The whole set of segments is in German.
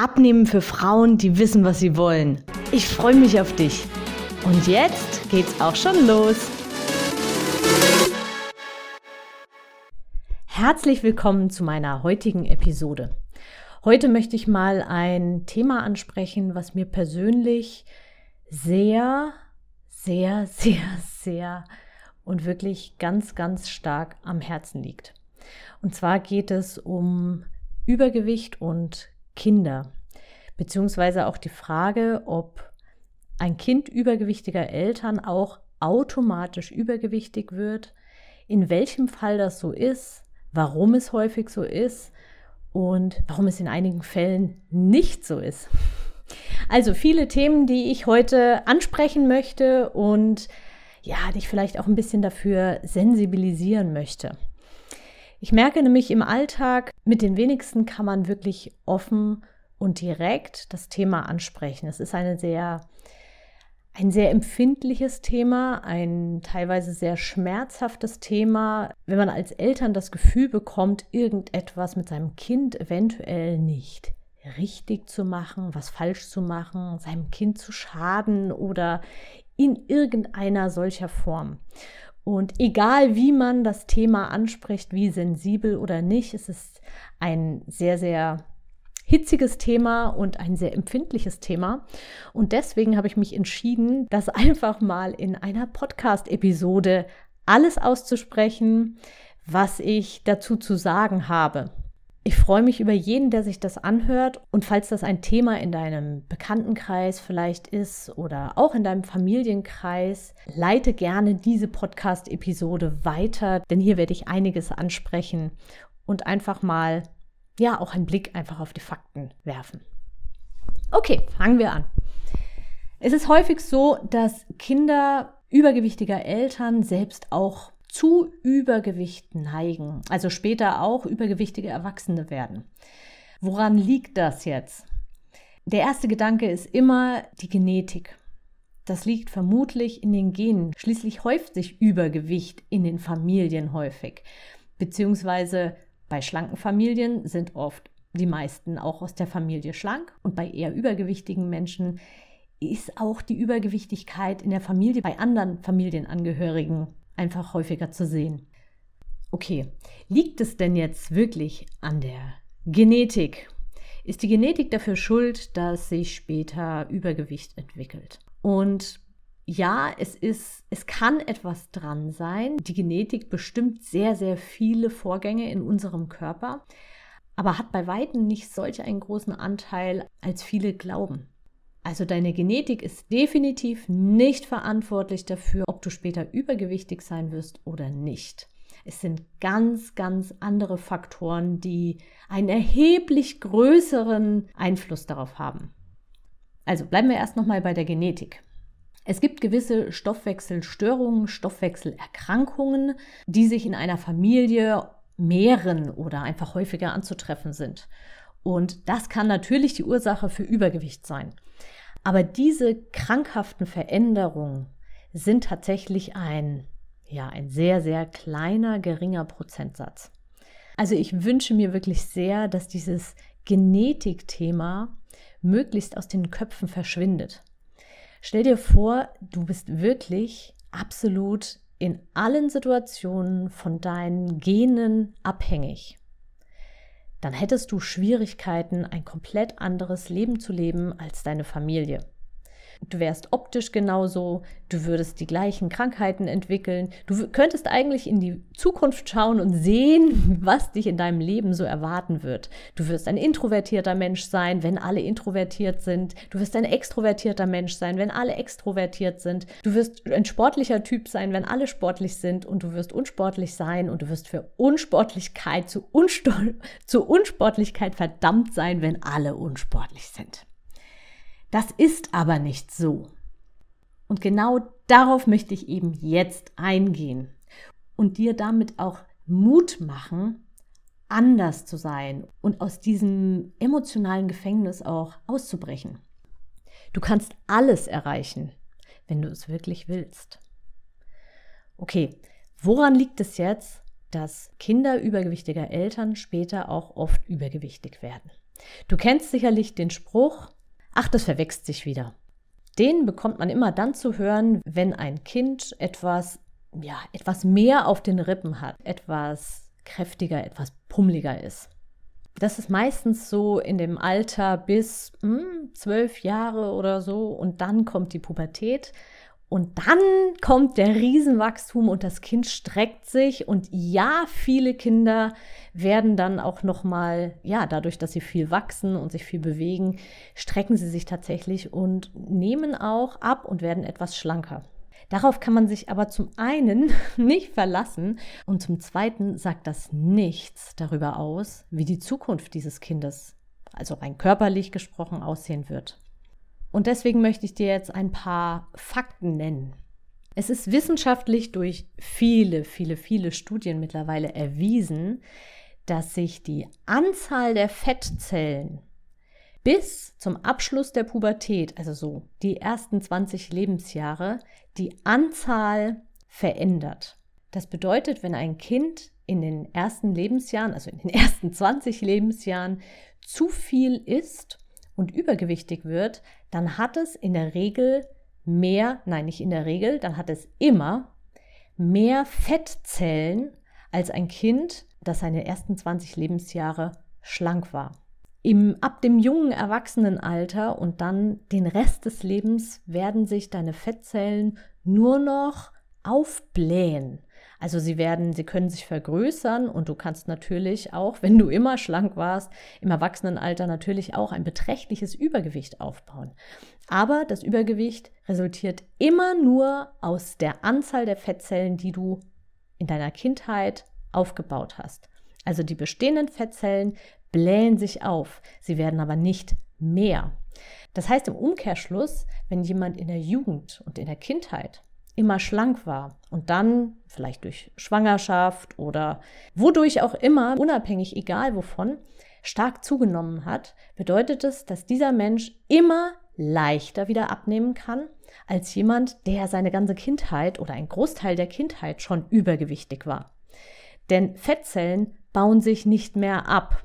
Abnehmen für Frauen, die wissen, was sie wollen. Ich freue mich auf dich. Und jetzt geht's auch schon los. Herzlich willkommen zu meiner heutigen Episode. Heute möchte ich mal ein Thema ansprechen, was mir persönlich sehr, sehr, sehr, sehr und wirklich ganz, ganz stark am Herzen liegt. Und zwar geht es um Übergewicht und Kinder, beziehungsweise auch die Frage, ob ein Kind übergewichtiger Eltern auch automatisch übergewichtig wird, in welchem Fall das so ist, warum es häufig so ist und warum es in einigen Fällen nicht so ist. Also viele Themen, die ich heute ansprechen möchte und ja, dich vielleicht auch ein bisschen dafür sensibilisieren möchte. Ich merke nämlich im Alltag, mit den wenigsten kann man wirklich offen und direkt das Thema ansprechen. Es ist eine sehr, ein sehr empfindliches Thema, ein teilweise sehr schmerzhaftes Thema, wenn man als Eltern das Gefühl bekommt, irgendetwas mit seinem Kind eventuell nicht richtig zu machen, was falsch zu machen, seinem Kind zu schaden oder in irgendeiner solcher Form. Und egal wie man das Thema anspricht, wie sensibel oder nicht, es ist ein sehr, sehr hitziges Thema und ein sehr empfindliches Thema. Und deswegen habe ich mich entschieden, das einfach mal in einer Podcast-Episode alles auszusprechen, was ich dazu zu sagen habe. Ich freue mich über jeden, der sich das anhört. Und falls das ein Thema in deinem Bekanntenkreis vielleicht ist oder auch in deinem Familienkreis, leite gerne diese Podcast-Episode weiter, denn hier werde ich einiges ansprechen und einfach mal, ja, auch einen Blick einfach auf die Fakten werfen. Okay, fangen wir an. Es ist häufig so, dass Kinder übergewichtiger Eltern selbst auch zu Übergewicht neigen, also später auch übergewichtige Erwachsene werden. Woran liegt das jetzt? Der erste Gedanke ist immer die Genetik. Das liegt vermutlich in den Genen. Schließlich häuft sich Übergewicht in den Familien häufig. Beziehungsweise bei schlanken Familien sind oft die meisten auch aus der Familie schlank und bei eher übergewichtigen Menschen ist auch die Übergewichtigkeit in der Familie bei anderen Familienangehörigen einfach häufiger zu sehen. Okay, liegt es denn jetzt wirklich an der Genetik? Ist die Genetik dafür schuld, dass sich später Übergewicht entwickelt? Und ja, es ist, es kann etwas dran sein. Die Genetik bestimmt sehr, sehr viele Vorgänge in unserem Körper, aber hat bei weitem nicht solch einen großen Anteil, als viele glauben. Also deine Genetik ist definitiv nicht verantwortlich dafür, ob du später übergewichtig sein wirst oder nicht. Es sind ganz, ganz andere Faktoren, die einen erheblich größeren Einfluss darauf haben. Also bleiben wir erst nochmal bei der Genetik. Es gibt gewisse Stoffwechselstörungen, Stoffwechselerkrankungen, die sich in einer Familie mehren oder einfach häufiger anzutreffen sind. Und das kann natürlich die Ursache für Übergewicht sein. Aber diese krankhaften Veränderungen sind tatsächlich ein, ja, ein sehr, sehr kleiner, geringer Prozentsatz. Also ich wünsche mir wirklich sehr, dass dieses Genetikthema möglichst aus den Köpfen verschwindet. Stell dir vor, du bist wirklich absolut in allen Situationen von deinen Genen abhängig dann hättest du Schwierigkeiten, ein komplett anderes Leben zu leben als deine Familie. Du wärst optisch genauso, du würdest die gleichen Krankheiten entwickeln. Du könntest eigentlich in die Zukunft schauen und sehen, was dich in deinem Leben so erwarten wird. Du wirst ein introvertierter Mensch sein, wenn alle introvertiert sind. Du wirst ein extrovertierter Mensch sein, wenn alle extrovertiert sind. Du wirst ein sportlicher Typ sein, wenn alle sportlich sind. Und du wirst unsportlich sein und du wirst für Unsportlichkeit zu, Unsto zu Unsportlichkeit verdammt sein, wenn alle unsportlich sind. Das ist aber nicht so. Und genau darauf möchte ich eben jetzt eingehen und dir damit auch Mut machen, anders zu sein und aus diesem emotionalen Gefängnis auch auszubrechen. Du kannst alles erreichen, wenn du es wirklich willst. Okay, woran liegt es jetzt, dass Kinder übergewichtiger Eltern später auch oft übergewichtig werden? Du kennst sicherlich den Spruch, ach, das verwächst sich wieder. Den bekommt man immer dann zu hören, wenn ein Kind etwas, ja, etwas mehr auf den Rippen hat, etwas kräftiger, etwas pummeliger ist. Das ist meistens so in dem Alter bis hm, zwölf Jahre oder so und dann kommt die Pubertät und dann kommt der Riesenwachstum und das Kind streckt sich und ja, viele Kinder werden dann auch noch mal, ja, dadurch, dass sie viel wachsen und sich viel bewegen, strecken sie sich tatsächlich und nehmen auch ab und werden etwas schlanker. Darauf kann man sich aber zum einen nicht verlassen und zum zweiten sagt das nichts darüber aus, wie die Zukunft dieses Kindes, also rein körperlich gesprochen, aussehen wird. Und deswegen möchte ich dir jetzt ein paar Fakten nennen. Es ist wissenschaftlich durch viele, viele, viele Studien mittlerweile erwiesen, dass sich die Anzahl der Fettzellen bis zum Abschluss der Pubertät, also so die ersten 20 Lebensjahre, die Anzahl verändert. Das bedeutet, wenn ein Kind in den ersten Lebensjahren, also in den ersten 20 Lebensjahren, zu viel isst und übergewichtig wird, dann hat es in der Regel mehr, nein, nicht in der Regel, dann hat es immer mehr Fettzellen als ein Kind, das seine ersten 20 Lebensjahre schlank war. Im, ab dem jungen Erwachsenenalter und dann den Rest des Lebens werden sich deine Fettzellen nur noch aufblähen. Also sie werden, sie können sich vergrößern und du kannst natürlich auch, wenn du immer schlank warst, im Erwachsenenalter natürlich auch ein beträchtliches Übergewicht aufbauen. Aber das Übergewicht resultiert immer nur aus der Anzahl der Fettzellen, die du in deiner Kindheit aufgebaut hast. Also die bestehenden Fettzellen blähen sich auf, sie werden aber nicht mehr. Das heißt im Umkehrschluss, wenn jemand in der Jugend und in der Kindheit immer schlank war und dann vielleicht durch Schwangerschaft oder wodurch auch immer, unabhängig egal wovon, stark zugenommen hat, bedeutet es, dass dieser Mensch immer leichter wieder abnehmen kann als jemand, der seine ganze Kindheit oder ein Großteil der Kindheit schon übergewichtig war. Denn Fettzellen bauen sich nicht mehr ab.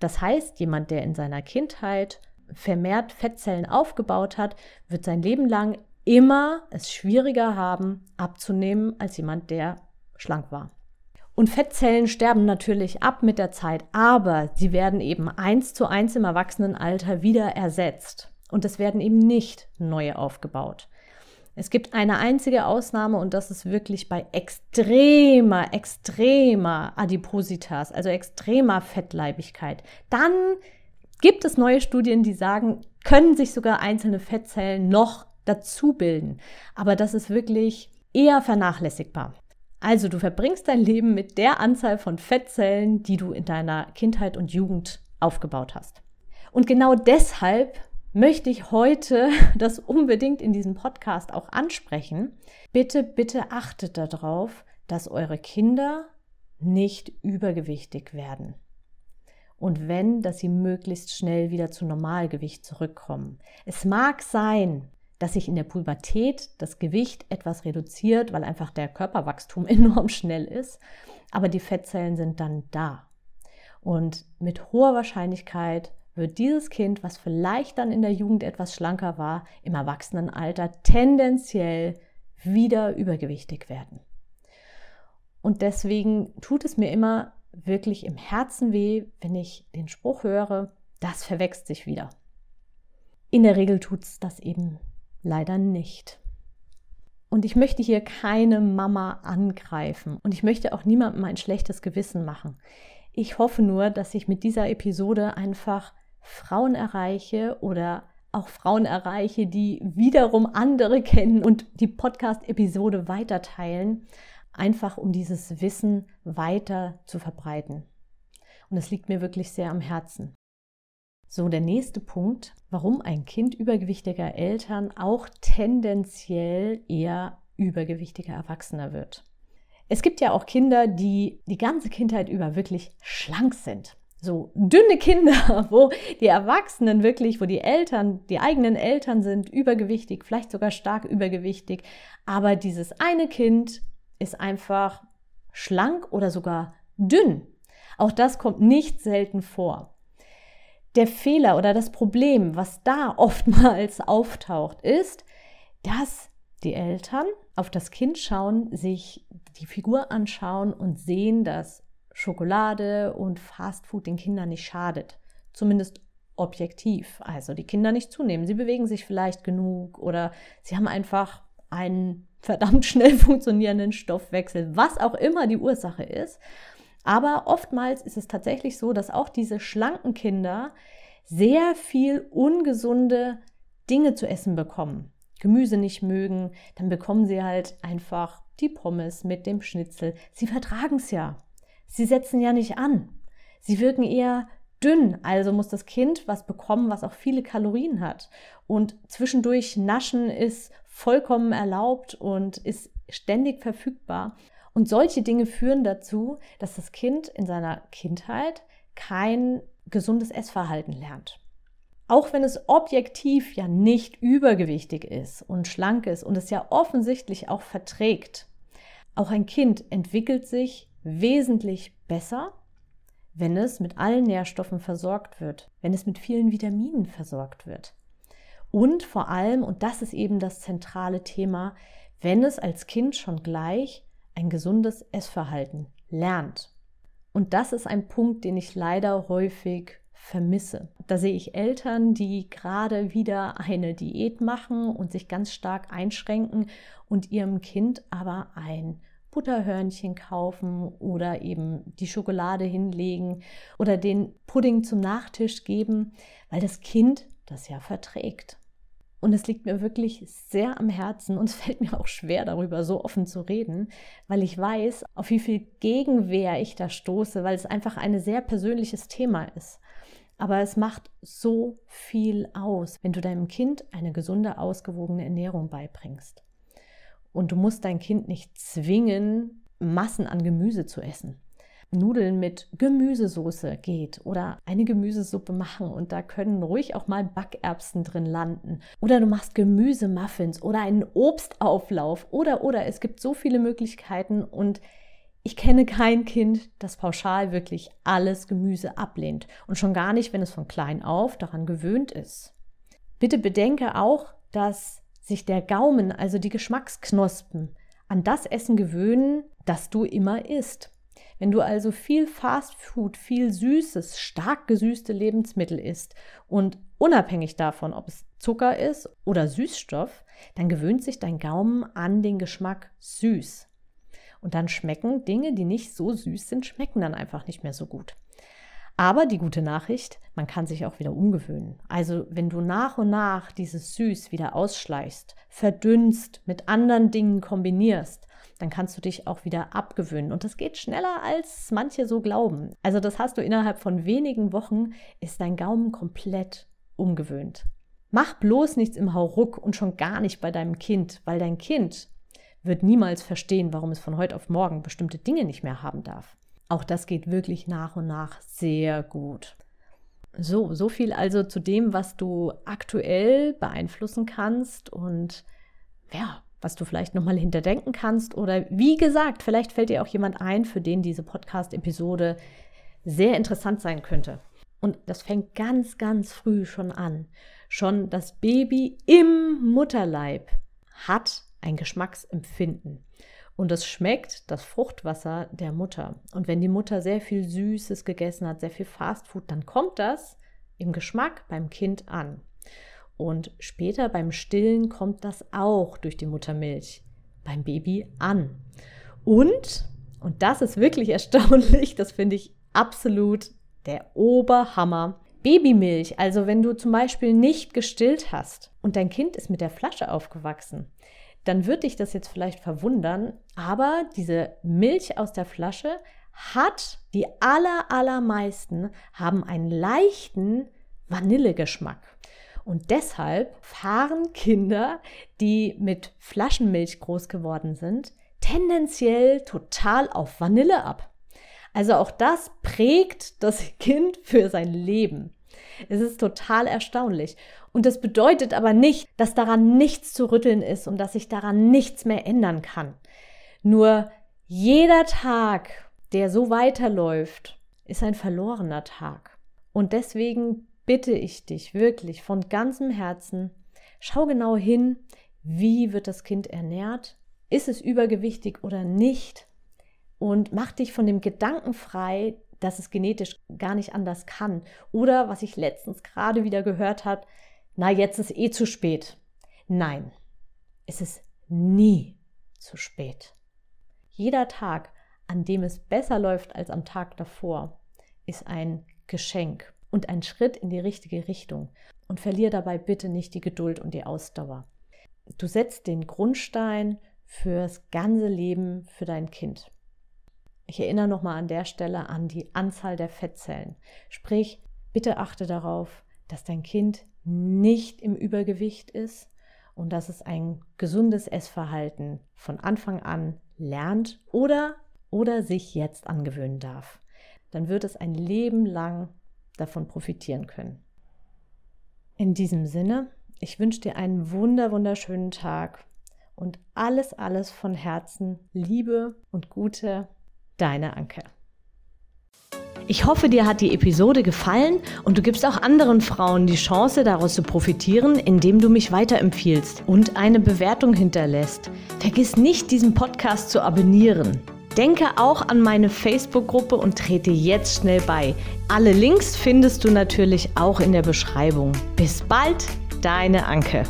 Das heißt, jemand, der in seiner Kindheit vermehrt Fettzellen aufgebaut hat, wird sein Leben lang immer es schwieriger haben, abzunehmen als jemand, der schlank war. Und Fettzellen sterben natürlich ab mit der Zeit, aber sie werden eben eins zu eins im Erwachsenenalter wieder ersetzt. Und es werden eben nicht neue aufgebaut. Es gibt eine einzige Ausnahme und das ist wirklich bei extremer, extremer Adipositas, also extremer Fettleibigkeit. Dann gibt es neue Studien, die sagen, können sich sogar einzelne Fettzellen noch dazu bilden. Aber das ist wirklich eher vernachlässigbar. Also du verbringst dein Leben mit der Anzahl von Fettzellen, die du in deiner Kindheit und Jugend aufgebaut hast. Und genau deshalb möchte ich heute das unbedingt in diesem Podcast auch ansprechen. Bitte, bitte achtet darauf, dass eure Kinder nicht übergewichtig werden. Und wenn, dass sie möglichst schnell wieder zu Normalgewicht zurückkommen. Es mag sein, dass sich in der Pubertät das Gewicht etwas reduziert, weil einfach der Körperwachstum enorm schnell ist. Aber die Fettzellen sind dann da. Und mit hoher Wahrscheinlichkeit wird dieses Kind, was vielleicht dann in der Jugend etwas schlanker war, im Erwachsenenalter tendenziell wieder übergewichtig werden. Und deswegen tut es mir immer wirklich im Herzen weh, wenn ich den Spruch höre, das verwächst sich wieder. In der Regel tut es das eben leider nicht. Und ich möchte hier keine Mama angreifen und ich möchte auch niemandem ein schlechtes Gewissen machen. Ich hoffe nur, dass ich mit dieser Episode einfach Frauen erreiche oder auch Frauen erreiche, die wiederum andere kennen und die Podcast-Episode weiterteilen, einfach um dieses Wissen weiter zu verbreiten. Und es liegt mir wirklich sehr am Herzen. So, der nächste Punkt, warum ein Kind übergewichtiger Eltern auch tendenziell eher übergewichtiger Erwachsener wird. Es gibt ja auch Kinder, die die ganze Kindheit über wirklich schlank sind. So dünne Kinder, wo die Erwachsenen wirklich, wo die Eltern, die eigenen Eltern sind übergewichtig, vielleicht sogar stark übergewichtig. Aber dieses eine Kind ist einfach schlank oder sogar dünn. Auch das kommt nicht selten vor der Fehler oder das Problem, was da oftmals auftaucht, ist, dass die Eltern auf das Kind schauen, sich die Figur anschauen und sehen, dass Schokolade und Fastfood den Kindern nicht schadet. Zumindest objektiv. Also die Kinder nicht zunehmen. Sie bewegen sich vielleicht genug oder sie haben einfach einen verdammt schnell funktionierenden Stoffwechsel, was auch immer die Ursache ist. Aber oftmals ist es tatsächlich so, dass auch diese schlanken Kinder sehr viel ungesunde Dinge zu essen bekommen. Gemüse nicht mögen, dann bekommen sie halt einfach die Pommes mit dem Schnitzel. Sie vertragen es ja. Sie setzen ja nicht an. Sie wirken eher dünn, also muss das Kind was bekommen, was auch viele Kalorien hat. Und zwischendurch naschen ist vollkommen erlaubt und ist ständig verfügbar. Und solche Dinge führen dazu, dass das Kind in seiner Kindheit kein gesundes Essverhalten lernt. Auch wenn es objektiv ja nicht übergewichtig ist und schlank ist und es ja offensichtlich auch verträgt, auch ein Kind entwickelt sich wesentlich besser, wenn es mit allen Nährstoffen versorgt wird, wenn es mit vielen Vitaminen versorgt wird. Und vor allem, und das ist eben das zentrale Thema, wenn es als Kind schon gleich ein gesundes Essverhalten lernt. Und das ist ein Punkt, den ich leider häufig vermisse. Da sehe ich Eltern, die gerade wieder eine Diät machen und sich ganz stark einschränken und ihrem Kind aber ein Butterhörnchen kaufen oder eben die Schokolade hinlegen oder den Pudding zum Nachtisch geben, weil das Kind das ja verträgt. Und es liegt mir wirklich sehr am Herzen und es fällt mir auch schwer, darüber so offen zu reden, weil ich weiß, auf wie viel Gegenwehr ich da stoße, weil es einfach ein sehr persönliches Thema ist. Aber es macht so viel aus, wenn du deinem Kind eine gesunde, ausgewogene Ernährung beibringst. Und du musst dein Kind nicht zwingen, Massen an Gemüse zu essen. Nudeln mit Gemüsesoße geht oder eine Gemüsesuppe machen und da können ruhig auch mal Backerbsen drin landen. Oder du machst Gemüsemuffins oder einen Obstauflauf oder oder es gibt so viele Möglichkeiten und ich kenne kein Kind, das pauschal wirklich alles Gemüse ablehnt und schon gar nicht, wenn es von klein auf daran gewöhnt ist. Bitte bedenke auch, dass sich der Gaumen, also die Geschmacksknospen, an das Essen gewöhnen, das du immer isst. Wenn du also viel Fast Food, viel süßes, stark gesüßte Lebensmittel isst und unabhängig davon, ob es Zucker ist oder Süßstoff, dann gewöhnt sich dein Gaumen an den Geschmack süß. Und dann schmecken Dinge, die nicht so süß sind, schmecken dann einfach nicht mehr so gut. Aber die gute Nachricht, man kann sich auch wieder umgewöhnen. Also wenn du nach und nach dieses Süß wieder ausschleichst, verdünnst, mit anderen Dingen kombinierst, dann kannst du dich auch wieder abgewöhnen. Und das geht schneller, als manche so glauben. Also das hast du innerhalb von wenigen Wochen, ist dein Gaumen komplett umgewöhnt. Mach bloß nichts im Hauruck und schon gar nicht bei deinem Kind, weil dein Kind wird niemals verstehen, warum es von heute auf morgen bestimmte Dinge nicht mehr haben darf. Auch das geht wirklich nach und nach sehr gut. So, so viel also zu dem, was du aktuell beeinflussen kannst und ja, was du vielleicht nochmal hinterdenken kannst. Oder wie gesagt, vielleicht fällt dir auch jemand ein, für den diese Podcast-Episode sehr interessant sein könnte. Und das fängt ganz, ganz früh schon an. Schon das Baby im Mutterleib hat ein Geschmacksempfinden. Und es schmeckt das Fruchtwasser der Mutter. Und wenn die Mutter sehr viel Süßes gegessen hat, sehr viel Fastfood, dann kommt das im Geschmack beim Kind an. Und später beim Stillen kommt das auch durch die Muttermilch beim Baby an. Und, und das ist wirklich erstaunlich, das finde ich absolut der Oberhammer. Babymilch, also wenn du zum Beispiel nicht gestillt hast und dein Kind ist mit der Flasche aufgewachsen, dann wird dich das jetzt vielleicht verwundern, aber diese Milch aus der Flasche hat, die aller, allermeisten haben einen leichten Vanillegeschmack. Und deshalb fahren Kinder, die mit Flaschenmilch groß geworden sind, tendenziell total auf Vanille ab. Also auch das prägt das Kind für sein Leben. Es ist total erstaunlich. Und das bedeutet aber nicht, dass daran nichts zu rütteln ist und dass sich daran nichts mehr ändern kann. Nur jeder Tag, der so weiterläuft, ist ein verlorener Tag. Und deswegen bitte ich dich wirklich von ganzem Herzen, schau genau hin, wie wird das Kind ernährt? Ist es übergewichtig oder nicht? Und mach dich von dem Gedanken frei, dass es genetisch gar nicht anders kann. Oder was ich letztens gerade wieder gehört habe, na, jetzt ist eh zu spät. Nein, es ist nie zu spät. Jeder Tag, an dem es besser läuft als am Tag davor, ist ein Geschenk und ein Schritt in die richtige Richtung. Und verlier dabei bitte nicht die Geduld und die Ausdauer. Du setzt den Grundstein fürs ganze Leben für dein Kind. Ich erinnere nochmal an der Stelle an die Anzahl der Fettzellen. Sprich, bitte achte darauf, dass dein Kind nicht im Übergewicht ist und dass es ein gesundes Essverhalten von Anfang an lernt oder, oder sich jetzt angewöhnen darf. Dann wird es ein Leben lang davon profitieren können. In diesem Sinne, ich wünsche dir einen wunder, wunderschönen Tag und alles, alles von Herzen Liebe und Gute, deine Anke. Ich hoffe, dir hat die Episode gefallen und du gibst auch anderen Frauen die Chance, daraus zu profitieren, indem du mich weiterempfiehlst und eine Bewertung hinterlässt. Vergiss nicht, diesen Podcast zu abonnieren. Denke auch an meine Facebook-Gruppe und trete jetzt schnell bei. Alle Links findest du natürlich auch in der Beschreibung. Bis bald, deine Anke.